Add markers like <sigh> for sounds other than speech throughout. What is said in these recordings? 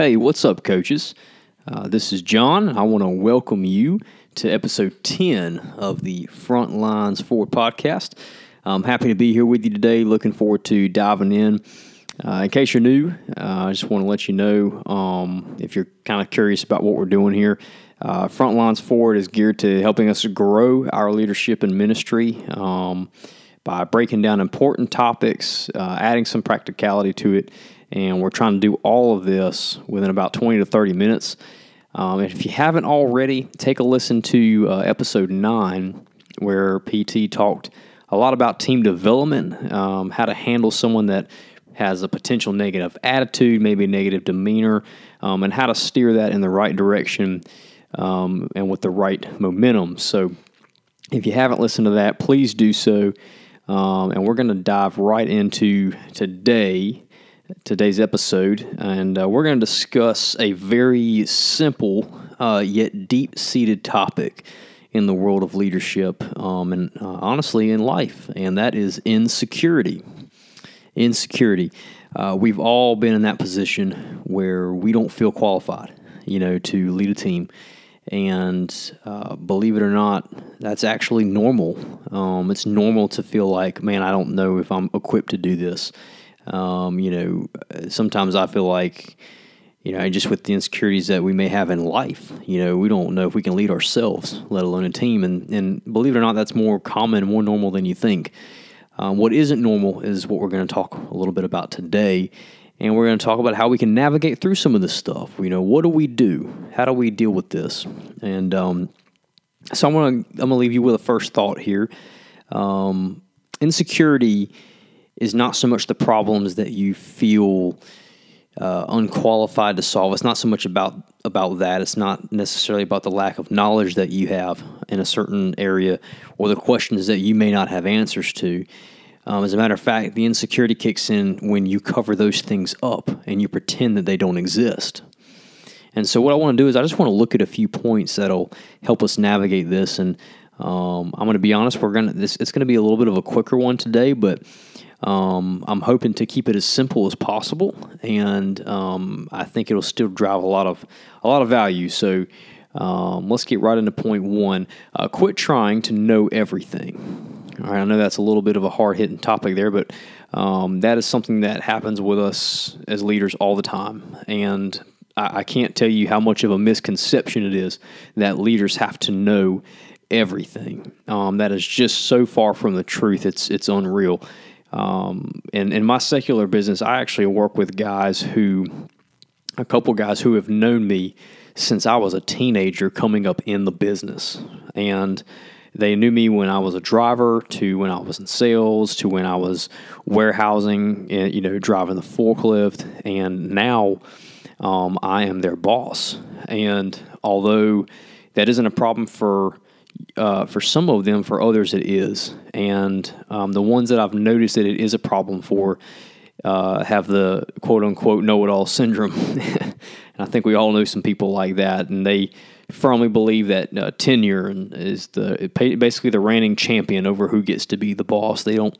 Hey, what's up, coaches? Uh, this is John. I want to welcome you to episode 10 of the Front Lines Forward podcast. I'm happy to be here with you today. Looking forward to diving in. Uh, in case you're new, uh, I just want to let you know um, if you're kind of curious about what we're doing here. Uh, Front Forward is geared to helping us grow our leadership and ministry um, by breaking down important topics, uh, adding some practicality to it, and we're trying to do all of this within about 20 to 30 minutes. Um, if you haven't already, take a listen to uh, episode 9, where PT talked a lot about team development, um, how to handle someone that has a potential negative attitude, maybe a negative demeanor, um, and how to steer that in the right direction um, and with the right momentum. So, if you haven't listened to that, please do so. Um, and we're going to dive right into today today's episode, and uh, we're going to discuss a very simple uh, yet deep seated topic in the world of leadership um, and uh, honestly in life, and that is insecurity. Insecurity. Uh, we've all been in that position where we don't feel qualified, you know, to lead a team. And uh, believe it or not, that's actually normal. Um, it's normal to feel like, man, I don't know if I'm equipped to do this. Um, you know, sometimes I feel like, you know, just with the insecurities that we may have in life, you know, we don't know if we can lead ourselves, let alone a team. And, and believe it or not, that's more common, more normal than you think. Um, what isn't normal is what we're going to talk a little bit about today. And we're going to talk about how we can navigate through some of this stuff. You know, what do we do? How do we deal with this? And um, so I'm going to I'm to leave you with a first thought here. Um, insecurity is not so much the problems that you feel uh, unqualified to solve. It's not so much about about that. It's not necessarily about the lack of knowledge that you have in a certain area or the questions that you may not have answers to. Um, as a matter of fact, the insecurity kicks in when you cover those things up and you pretend that they don't exist. And so, what I want to do is, I just want to look at a few points that'll help us navigate this. And um, I'm going to be honest, we're going to this. It's going to be a little bit of a quicker one today, but um, I'm hoping to keep it as simple as possible, and um, I think it'll still drive a lot of a lot of value. So um, let's get right into point one. Uh, quit trying to know everything. All right, I know that's a little bit of a hard hitting topic there, but um, that is something that happens with us as leaders all the time, and I, I can't tell you how much of a misconception it is that leaders have to know everything. Um, that is just so far from the truth. It's it's unreal. Um, and in my secular business, I actually work with guys who, a couple guys who have known me since I was a teenager coming up in the business. And they knew me when I was a driver, to when I was in sales, to when I was warehousing, eh, you know, driving the forklift. And now um, I am their boss. And although that isn't a problem for uh, for some of them, for others, it is. And um, the ones that I've noticed that it is a problem for uh, have the quote unquote know it all syndrome. <laughs> and I think we all know some people like that. And they firmly believe that uh, tenure is the basically the reigning champion over who gets to be the boss. They don't.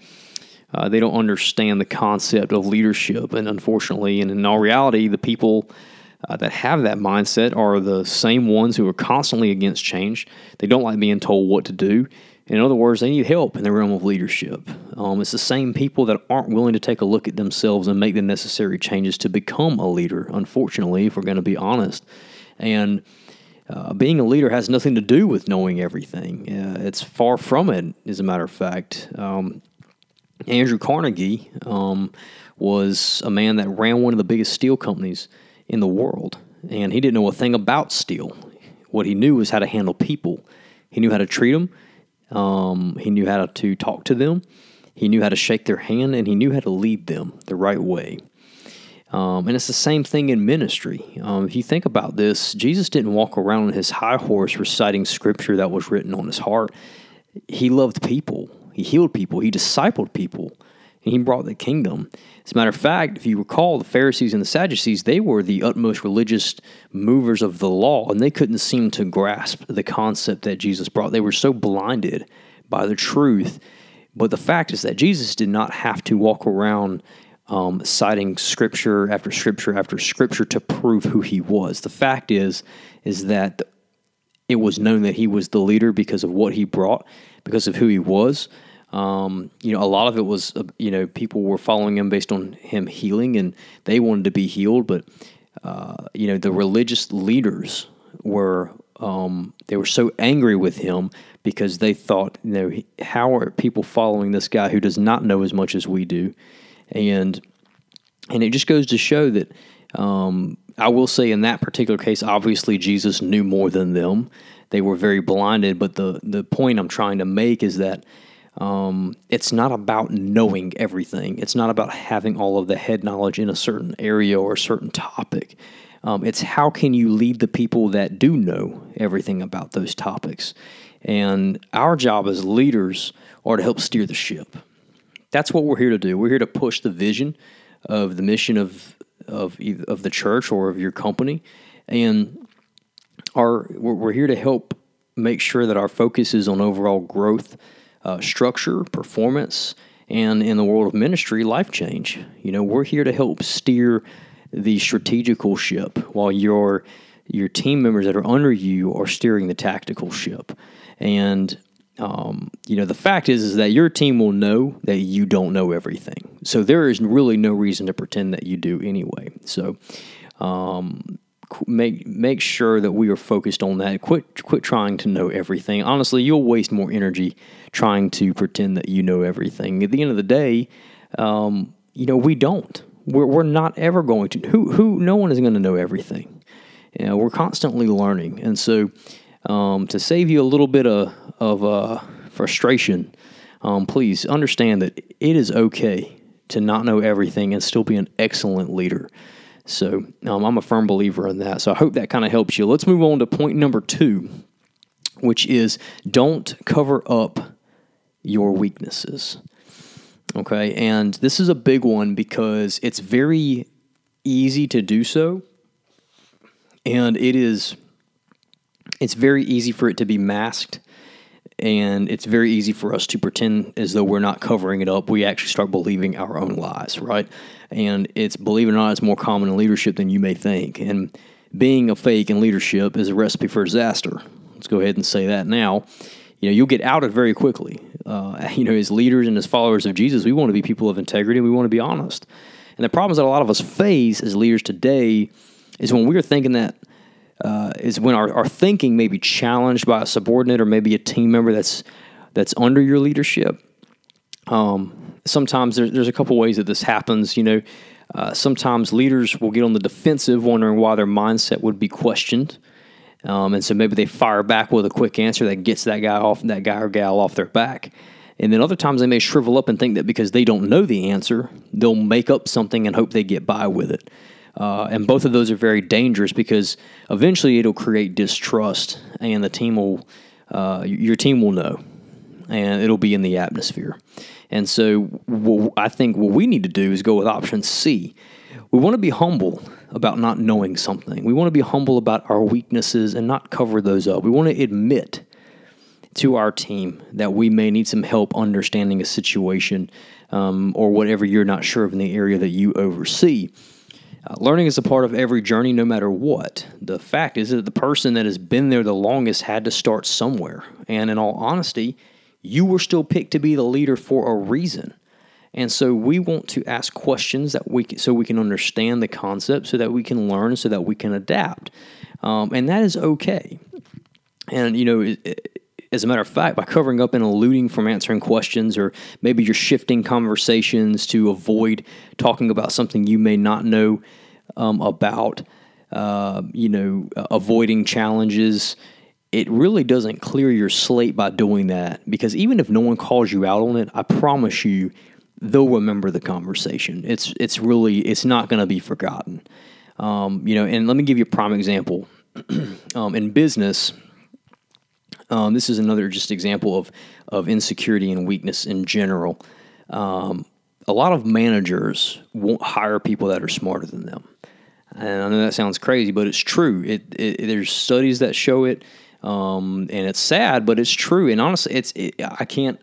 Uh, they don't understand the concept of leadership, and unfortunately, and in all reality, the people uh, that have that mindset are the same ones who are constantly against change. They don't like being told what to do. In other words, they need help in the realm of leadership. Um, it's the same people that aren't willing to take a look at themselves and make the necessary changes to become a leader, unfortunately, if we're going to be honest. And uh, being a leader has nothing to do with knowing everything. Uh, it's far from it, as a matter of fact. Um, Andrew Carnegie um, was a man that ran one of the biggest steel companies in the world. And he didn't know a thing about steel. What he knew was how to handle people. He knew how to treat them. Um, he knew how to talk to them. He knew how to shake their hand, and he knew how to lead them the right way. Um, and it's the same thing in ministry. Um, if you think about this, Jesus didn't walk around on his high horse reciting scripture that was written on his heart. He loved people, he healed people, he discipled people, and he brought the kingdom. As a matter of fact, if you recall, the Pharisees and the Sadducees, they were the utmost religious movers of the law, and they couldn't seem to grasp the concept that Jesus brought. They were so blinded by the truth. But the fact is that Jesus did not have to walk around um, citing scripture after scripture after scripture to prove who he was. The fact is, is that it was known that he was the leader because of what he brought, because of who he was. Um, you know, a lot of it was, uh, you know, people were following him based on him healing, and they wanted to be healed. But uh, you know, the religious leaders were um, they were so angry with him because they thought, you know, how are people following this guy who does not know as much as we do? And and it just goes to show that um, I will say in that particular case, obviously Jesus knew more than them. They were very blinded, but the the point I'm trying to make is that um, it's not about knowing everything. It's not about having all of the head knowledge in a certain area or a certain topic. Um, it's how can you lead the people that do know everything about those topics. And our job as leaders are to help steer the ship. That's what we're here to do. We're here to push the vision of the mission of of of the church or of your company, and our we're here to help make sure that our focus is on overall growth, uh, structure, performance, and in the world of ministry, life change. You know, we're here to help steer the strategical ship while your your team members that are under you are steering the tactical ship. And um, you know the fact is is that your team will know that you don't know everything. So there is really no reason to pretend that you do anyway. So um, make make sure that we are focused on that. Quit quit trying to know everything. Honestly, you'll waste more energy trying to pretend that you know everything. At the end of the day, um, you know we don't. We're, we're not ever going to. Who who? No one is going to know everything. You know, we're constantly learning, and so um, to save you a little bit of of uh, frustration, um, please understand that it is okay to not know everything and still be an excellent leader. So um, I'm a firm believer in that. So I hope that kind of helps you. Let's move on to point number two, which is don't cover up your weaknesses. Okay, and this is a big one because it's very easy to do so, and it is it's very easy for it to be masked and it's very easy for us to pretend as though we're not covering it up. We actually start believing our own lies, right? And it's believe it or not, it's more common in leadership than you may think. And being a fake in leadership is a recipe for disaster. Let's go ahead and say that now you know, you'll get outed very quickly. Uh, <laughs> you know, as leaders and as followers of Jesus, we want to be people of integrity. And we want to be honest. And the problems that a lot of us face as leaders today is when we're thinking that uh, is when our, our thinking may be challenged by a subordinate or maybe a team member that's that's under your leadership. Um, sometimes there, there's a couple ways that this happens. You know, uh, sometimes leaders will get on the defensive, wondering why their mindset would be questioned. Um, and so maybe they fire back with a quick answer that gets that guy off, that guy or gal off their back. And then other times they may shrivel up and think that because they don't know the answer, they'll make up something and hope they get by with it. Uh, and both of those are very dangerous because eventually it'll create distrust, and the team will, uh, your team will know, and it'll be in the atmosphere. And so, I think what we need to do is go with option C. We want to be humble about not knowing something. We want to be humble about our weaknesses and not cover those up. We want to admit to our team that we may need some help understanding a situation um, or whatever you're not sure of in the area that you oversee. Uh, learning is a part of every journey, no matter what. The fact is that the person that has been there the longest had to start somewhere. And in all honesty, you were still picked to be the leader for a reason. And so we want to ask questions that we can, so we can understand the concept, so that we can learn, so that we can adapt, um, and that is okay. And you know, as a matter of fact, by covering up and eluding from answering questions, or maybe you're shifting conversations to avoid talking about something you may not know um, about, uh, you know, avoiding challenges it really doesn't clear your slate by doing that because even if no one calls you out on it, I promise you they'll remember the conversation. It's it's really it's not going to be forgotten. Um, you know, and let me give you a prime example. <clears throat> um, in business, um, this is another just example of of insecurity and weakness in general. Um, a lot of managers won't hire people that are smarter than them. And I know that sounds crazy, but it's true. It, it there's studies that show it, um, and it's sad, but it's true. And honestly, it's it, I can't.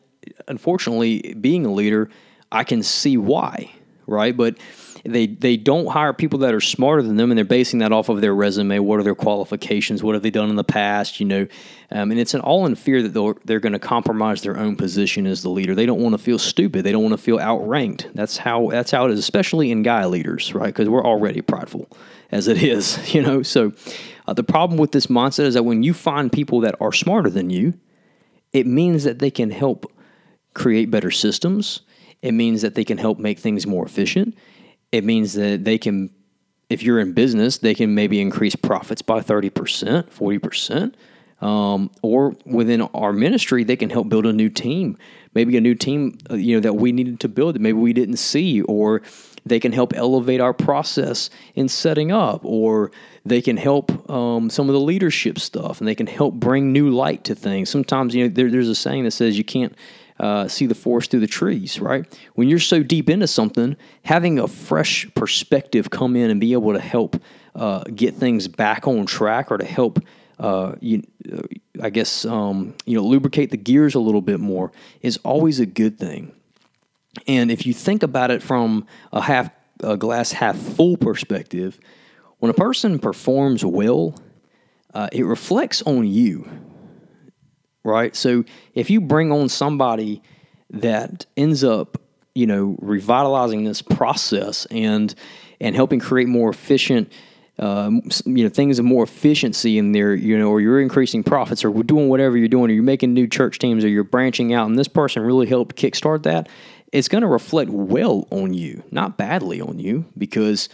Unfortunately, being a leader, I can see why, right? But they they don't hire people that are smarter than them, and they're basing that off of their resume. What are their qualifications? What have they done in the past? You know, um, and it's an all in fear that they're they're going to compromise their own position as the leader. They don't want to feel stupid. They don't want to feel outranked. That's how that's how it is, especially in guy leaders, right? Because we're already prideful as it is, <laughs> you know. So uh, the problem with this mindset is that when you find people that are smarter than you, it means that they can help create better systems. It means that they can help make things more efficient it means that they can, if you're in business, they can maybe increase profits by 30%, 40%. Um, or within our ministry, they can help build a new team, maybe a new team, uh, you know, that we needed to build that maybe we didn't see, or they can help elevate our process in setting up, or they can help um, some of the leadership stuff, and they can help bring new light to things. Sometimes, you know, there, there's a saying that says you can't uh, see the forest through the trees, right? When you're so deep into something, having a fresh perspective come in and be able to help uh, get things back on track or to help, uh, you, uh, I guess, um, you know, lubricate the gears a little bit more is always a good thing. And if you think about it from a half a glass half full perspective, when a person performs well, uh, it reflects on you right? So if you bring on somebody that ends up, you know, revitalizing this process and and helping create more efficient, um, you know, things of more efficiency in there, you know, or you're increasing profits, or we're doing whatever you're doing, or you're making new church teams, or you're branching out, and this person really helped kickstart that. It's going to reflect well on you, not badly on you, because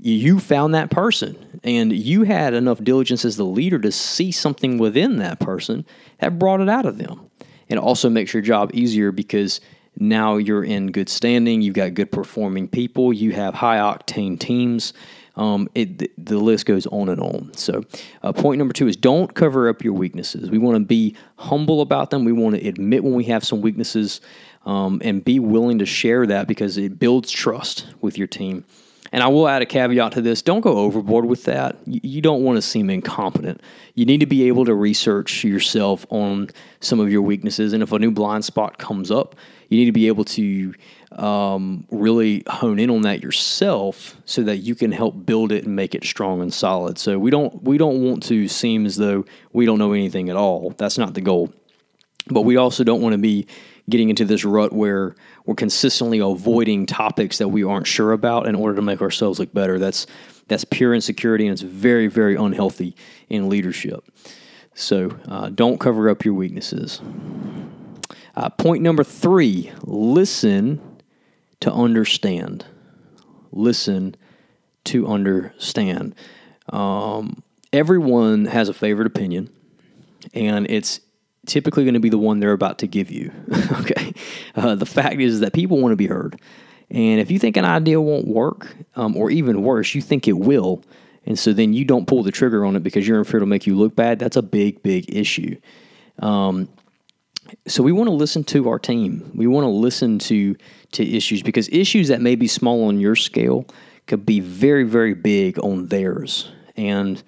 you found that person and you had enough diligence as the leader to see something within that person that brought it out of them. And it also makes your job easier because now you're in good standing, you've got good performing people, you have high octane teams. Um, it, the list goes on and on. So, uh, point number two is don't cover up your weaknesses. We want to be humble about them. We want to admit when we have some weaknesses um, and be willing to share that because it builds trust with your team. And I will add a caveat to this don't go overboard with that. You don't want to seem incompetent. You need to be able to research yourself on some of your weaknesses. And if a new blind spot comes up, you need to be able to um, really hone in on that yourself so that you can help build it and make it strong and solid. So we don't we don't want to seem as though we don't know anything at all. That's not the goal. But we also don't want to be getting into this rut where we're consistently avoiding topics that we aren't sure about in order to make ourselves look better. That's that's pure insecurity and it's very very unhealthy in leadership. So uh, don't cover up your weaknesses. Uh, point number three: listen to understand. Listen to understand. Um, everyone has a favorite opinion, and it's typically going to be the one they're about to give you. <laughs> okay. Uh, the fact is that people want to be heard. And if you think an idea won't work, um, or even worse, you think it will, and so then you don't pull the trigger on it because you're in fear it'll make you look bad, that's a big, big issue. Um, so we want to listen to our team. We want to listen to to issues because issues that may be small on your scale could be very, very big on theirs. And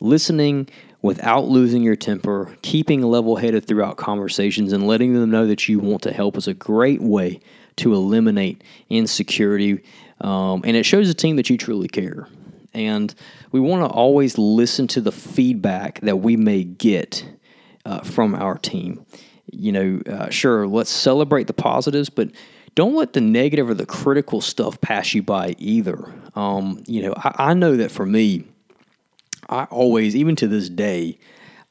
listening without losing your temper, keeping level headed throughout conversations, and letting them know that you want to help is a great way to eliminate insecurity. Um, and it shows the team that you truly care. And we want to always listen to the feedback that we may get uh, from our team. You know, uh, sure, let's celebrate the positives, but don't let the negative or the critical stuff pass you by either. Um, you know, I, I know that for me, I always, even to this day,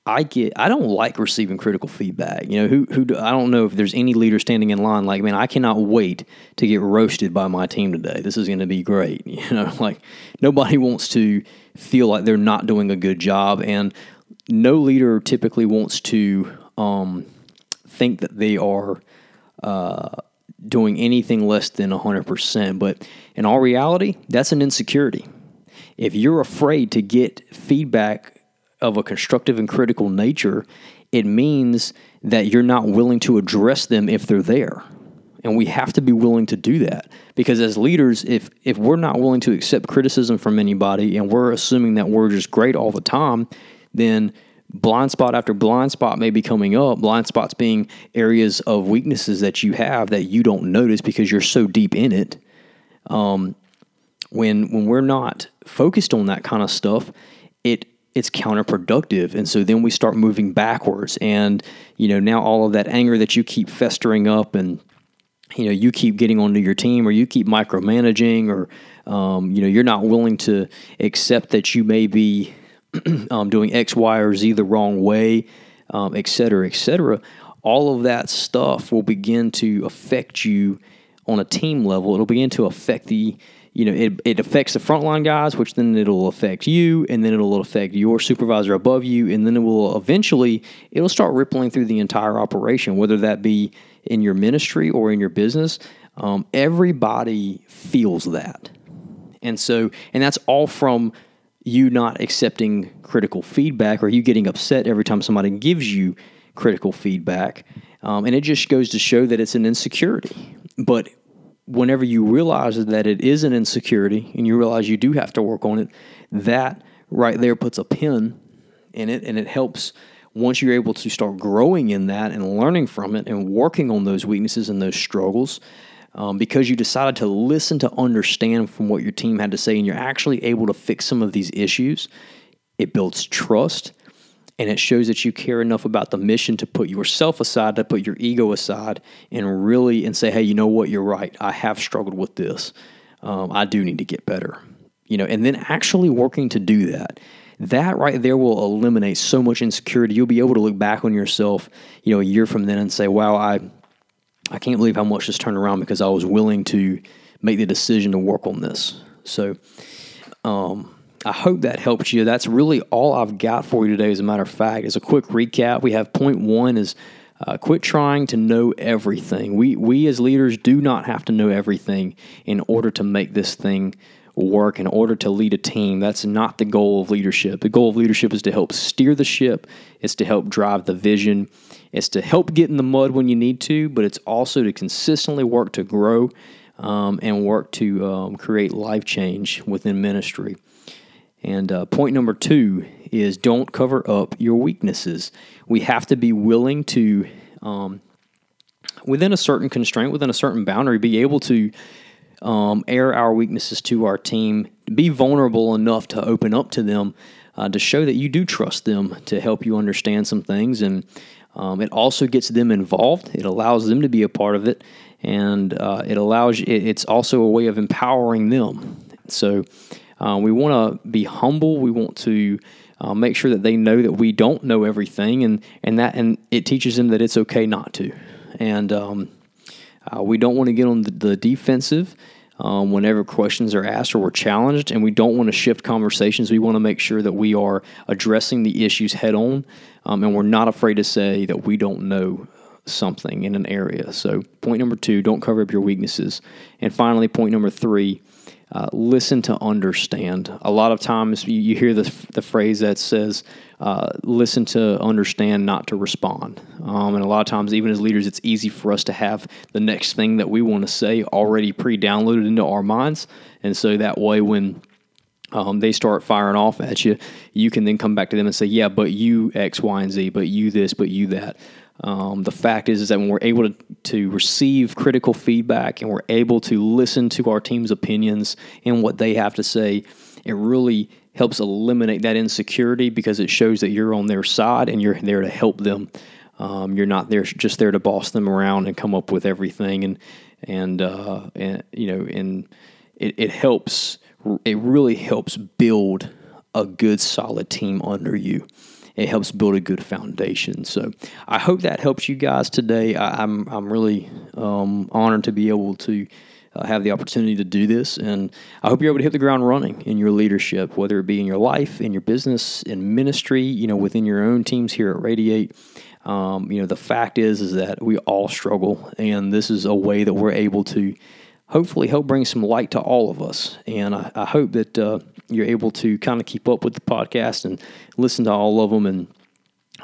I get I don't like receiving critical feedback. You know, who who do, I don't know if there's any leader standing in line like, man, I cannot wait to get roasted by my team today. This is going to be great. <laughs> You know, like nobody wants to feel like they're not doing a good job, and no leader typically wants to um, think that they are uh, doing anything less than 100%. But in all reality, that's an insecurity. If you're afraid to get feedback of a constructive and critical nature, it means that you're not willing to address them if they're there. And we have to be willing to do that because as leaders, if if we're not willing to accept criticism from anybody and we're assuming that we're just great all the time, then blind spot after blind spot may be coming up. Blind spots being areas of weaknesses that you have that you don't notice because you're so deep in it um, when when we're not focused on that kind of stuff, it it's counterproductive and so then we start moving backwards and you know now all of that anger that you keep festering up and you know you keep getting onto your team or you keep micromanaging or um, you know you're not willing to accept that you may be <clears throat> um, doing X, Y, or Z the wrong way, um, et cetera, et cetera. All of that stuff will begin to affect you on a team level. It'll begin to affect the you know, it, it affects the frontline guys, which then it'll affect you, and then it'll affect your supervisor above you, and then it will eventually it'll start rippling through the entire operation, whether that be in your ministry or in your business. Um, everybody feels that, and so and that's all from you not accepting critical feedback or you getting upset every time somebody gives you critical feedback. Um, and it just goes to show that it's an insecurity. But whenever you realize that it is an insecurity and you realize you do have to work on it, that right there puts a pin in it and it helps. Once you're able to start growing in that and learning from it and working on those weaknesses and those struggles um, because you decided to listen to understand from what your team had to say and you're actually able to fix some of these issues it builds trust and it shows that you care enough about the mission to put yourself aside to put your ego aside and really and say hey you know what? You're right. I have struggled with this. Um, i do need to get better. You know and then actually working to do that that right there will eliminate so much insecurity. You'll be able to look back on yourself you know a year from then and say wow i i can't believe how much this turned around because i was willing to make the decision to work on this. So um, I hope that helped you. That's really all I've got for you today, as a matter of fact. As a quick recap, we have point one is uh, quit trying to know everything. We, we as leaders do not have to know everything in order to make this thing work, in order to lead a team. That's not the goal of leadership. The goal of leadership is to help steer the ship, it's to help drive the vision, it's to help get in the mud when you need to, but it's also to consistently work to grow um, and work to um, create life change within ministry. And uh, point number two is don't cover up your weaknesses. We have to be willing to, um, within a certain constraint, within a certain boundary, be able to um, air our weaknesses to our team, be vulnerable enough to open up to them, uh, to show that you do trust them to help you understand some things. And um, it also gets them involved, it allows them to be a part of it, and uh, it allows, it, it's also a way of empowering them. So, uh, we want to be humble. We want to uh, make sure that they know that we don't know everything, and and that and it teaches them that it's okay not to. And um, uh, we don't want to get on the, the defensive. Um, whenever questions are asked or we're challenged, and we don't want to shift conversations. We want to make sure that we are addressing the issues head on, um, and we're not afraid to say that we don't know something in an area. So, point number two, don't cover up your weaknesses. And finally, point number three, uh, listen to understand. A lot of times you, you hear the, the phrase that says, uh, listen to understand, not to respond. Um, and a lot of times, even as leaders, it's easy for us to have the next thing that we want to say already pre downloaded into our minds. And so that way, when um, they start firing off at you, you can then come back to them and say, Yeah, but you X, Y, and Z, but you this, but you that. Um, the fact is, is that when we're able to, to receive critical feedback and we're able to listen to our team's opinions and what they have to say, it really helps eliminate that insecurity because it shows that you're on their side and you're there to help them. Um, you're not there just there to boss them around and come up with everything and and uh, and you know and it, it helps it really helps build a good solid team under you it helps build a good foundation. So I hope that helps you guys today. I, am I'm, I'm really um, honored to be able to. Uh, have the opportunity to do this. And I hope you're able to hit the ground running in your leadership, whether it be in your life, in your business, in ministry, you know, within your own teams here at Radiate. Um, you know, the fact is, is that we all struggle, and this is a way that we're able to hopefully help bring some light to all of us. And I, I hope that uh, you're able to kind of keep up with the podcast and listen to all of them. And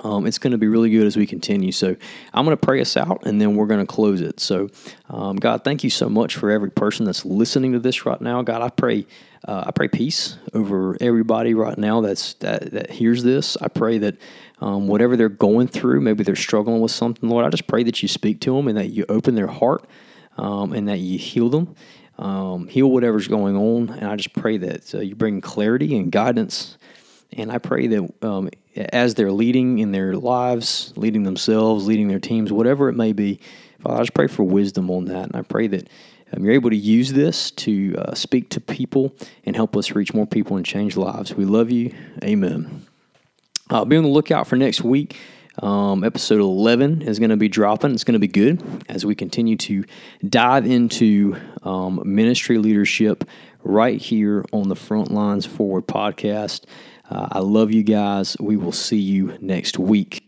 um, it's going to be really good as we continue. So I'm going to pray us out and then we're going to close it. So, um, God, thank you so much for every person that's listening to this right now. God, I pray. Uh, I pray peace over everybody right now that's that, that hears this. I pray that um, whatever they're going through, maybe they're struggling with something, Lord, I just pray that you speak to them and that you open their heart um, and that you heal them. um, heal whatever's going on. And I just pray that uh, you bring clarity and guidance. And I pray that um, as they're leading in their lives, leading themselves, leading their teams, whatever it may be, Father, I just pray for wisdom on that. And I pray that um, you're able to use this to uh, speak to people and help us reach more people and change lives. We love you. Amen. Uh, be on the lookout for next week. Um, episode 11 is going to be dropping. It's going to be good as we continue to dive into um, ministry leadership right here on the Front Lines Forward podcast. Uh, I love you guys. We will see you next week.